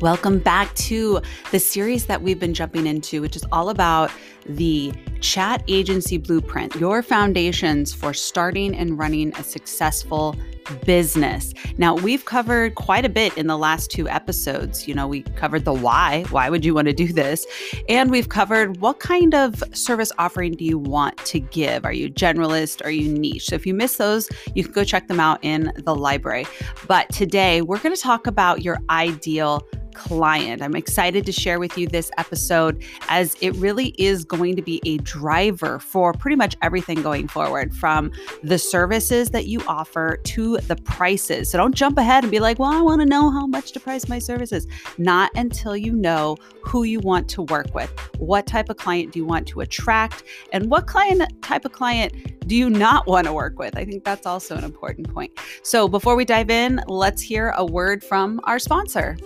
Welcome back to the series that we've been jumping into, which is all about the chat agency blueprint, your foundations for starting and running a successful business. Now, we've covered quite a bit in the last two episodes. You know, we covered the why. Why would you want to do this? And we've covered what kind of service offering do you want to give? Are you generalist? Are you niche? So if you miss those, you can go check them out in the library. But today, we're going to talk about your ideal client. I'm excited to share with you this episode as it really is going to be a driver for pretty much everything going forward from the services that you offer to the prices. So don't jump ahead and be like, well, I want to know how much to price my services. Not until you know who you want to work with. What type of client do you want to attract? And what client type of client do you not want to work with? I think that's also an important point. So before we dive in, let's hear a word from our sponsor.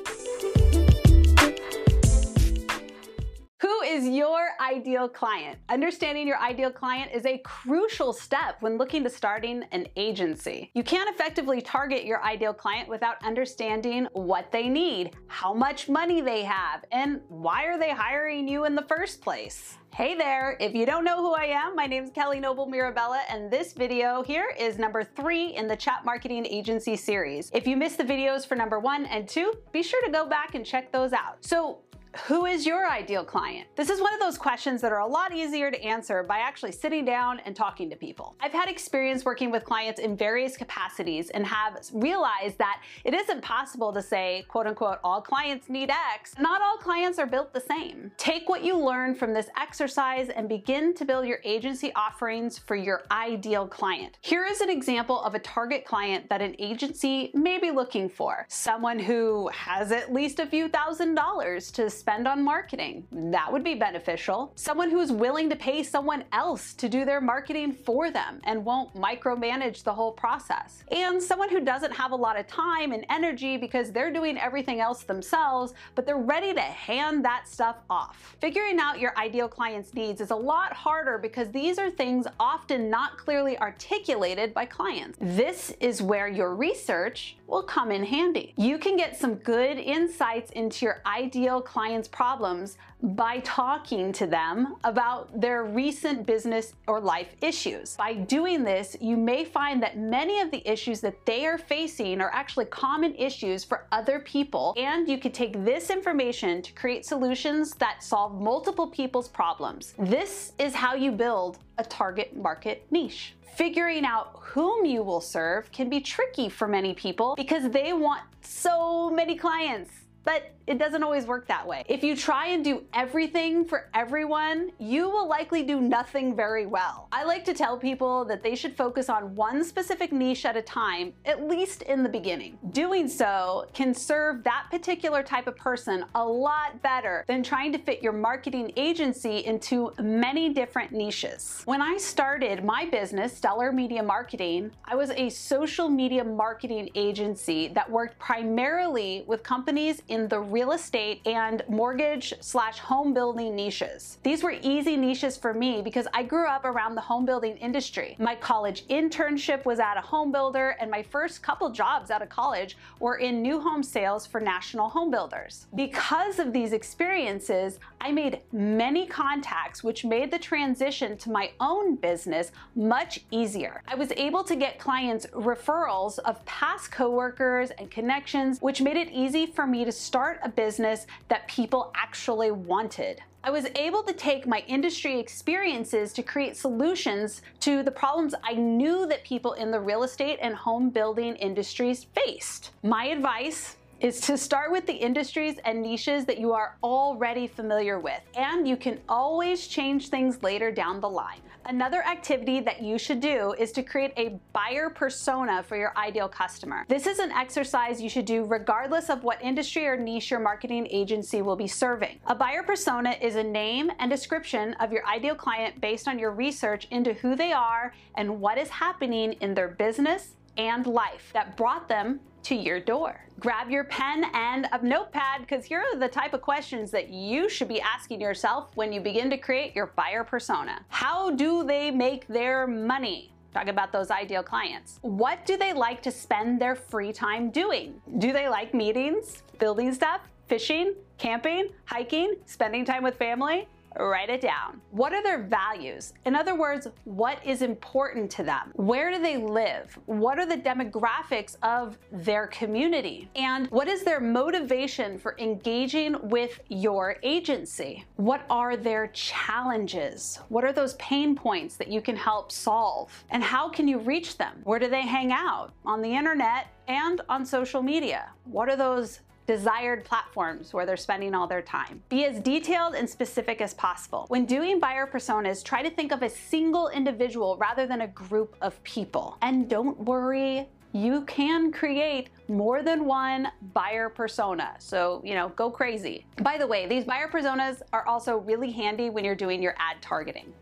Ideal client? Understanding your ideal client is a crucial step when looking to starting an agency. You can't effectively target your ideal client without understanding what they need, how much money they have, and why are they hiring you in the first place. Hey there, if you don't know who I am, my name is Kelly Noble Mirabella and this video here is number three in the Chat Marketing Agency series. If you missed the videos for number one and two, be sure to go back and check those out. So who is your ideal client? This is one of those questions that are a lot easier to answer by actually sitting down and talking to people. I've had experience working with clients in various capacities and have realized that it isn't possible to say, quote unquote, all clients need X. Not all clients are built the same. Take what you learn from this exercise and begin to build your agency offerings for your ideal client. Here is an example of a target client that an agency may be looking for. Someone who has at least a few thousand dollars to spend on marketing. That would be beneficial. Someone who is willing to pay someone else to do their marketing for them and won't micromanage the whole process. And someone who doesn't have a lot of time and energy because they're doing everything else themselves, but they're ready to hand that stuff off. Figuring out your ideal client's needs is a lot harder because these are things often not clearly articulated by clients. This is where your research will come in handy. You can get some good insights into your ideal client's problems by talking to them about their recent business or life issues. By doing this, you may find that many of the issues that they are facing are actually common issues for other people, and you could take this information to create solutions that solve multiple people's problems. This is how you build a target market niche. Figuring out whom you will serve can be tricky for many people because they want so many clients. But it doesn't always work that way. If you try and do everything for everyone, you will likely do nothing very well. I like to tell people that they should focus on one specific niche at a time, at least in the beginning. Doing so can serve that particular type of person a lot better than trying to fit your marketing agency into many different niches. When I started my business, Stellar Media Marketing, I was a social media marketing agency that worked primarily with companies in the real estate and mortgage slash home building niches. These were easy niches for me because I grew up around the home building industry. My college internship was at a home builder and my first couple jobs out of college were in new home sales for national home builders. Because of these experiences, I made many contacts which made the transition to my own business much easier. I was able to get clients referrals of past coworkers and connections which made it easy for me to start a business that people actually wanted. I was able to take my industry experiences to create solutions to the problems I knew that people in the real estate and home building industries faced. My advice is to start with the industries and niches that you are already familiar with, and you can always change things later down the line. Another activity that you should do is to create a buyer persona for your ideal customer. This is an exercise you should do regardless of what industry or niche your marketing agency will be serving. A buyer persona is a name and description of your ideal client based on your research into who they are and what is happening in their business and life that brought them to your door. Grab your pen and a notepad because here are the type of questions that you should be asking yourself when you begin to create your buyer persona. How do they make their money? Talk about those ideal clients. What do they like to spend their free time doing? Do they like meetings, building stuff, Fishing, camping, hiking, spending time with family? Write it down. What are their values? In other words, what is important to them? Where do they live? What are the demographics of their community? And what is their motivation for engaging with your agency? What are their challenges? What are those pain points that you can help solve? And how can you reach them? Where do they hang out? On the internet and on social media. What are those desired platforms where they're spending all their time. Be as detailed and specific as possible. When doing buyer personas, try to think of a single individual rather than a group of people. And don't worry, you can create more than one buyer persona. So, you know, go crazy. By the way, these buyer personas are also really handy when you're doing your ad targeting.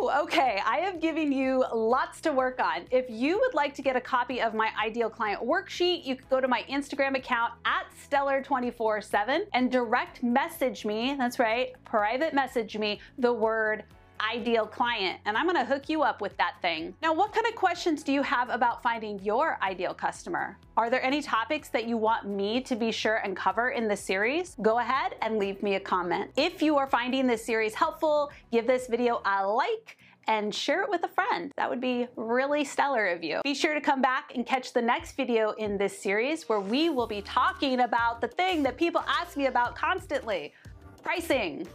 Okay, I have given you lots to work on. If you would like to get a copy of my ideal client worksheet, you could go to my Instagram account at stellar247 and direct message me, that's right, private message me the word ideal client and I'm gonna hook you up with that thing. Now, what kind of questions do you have about finding your ideal customer? Are there any topics that you want me to be sure and cover in the series? Go ahead and leave me a comment. If you are finding this series helpful, give this video a like and share it with a friend. That would be really stellar of you. Be sure to come back and catch the next video in this series where we will be talking about the thing that people ask me about constantly, pricing.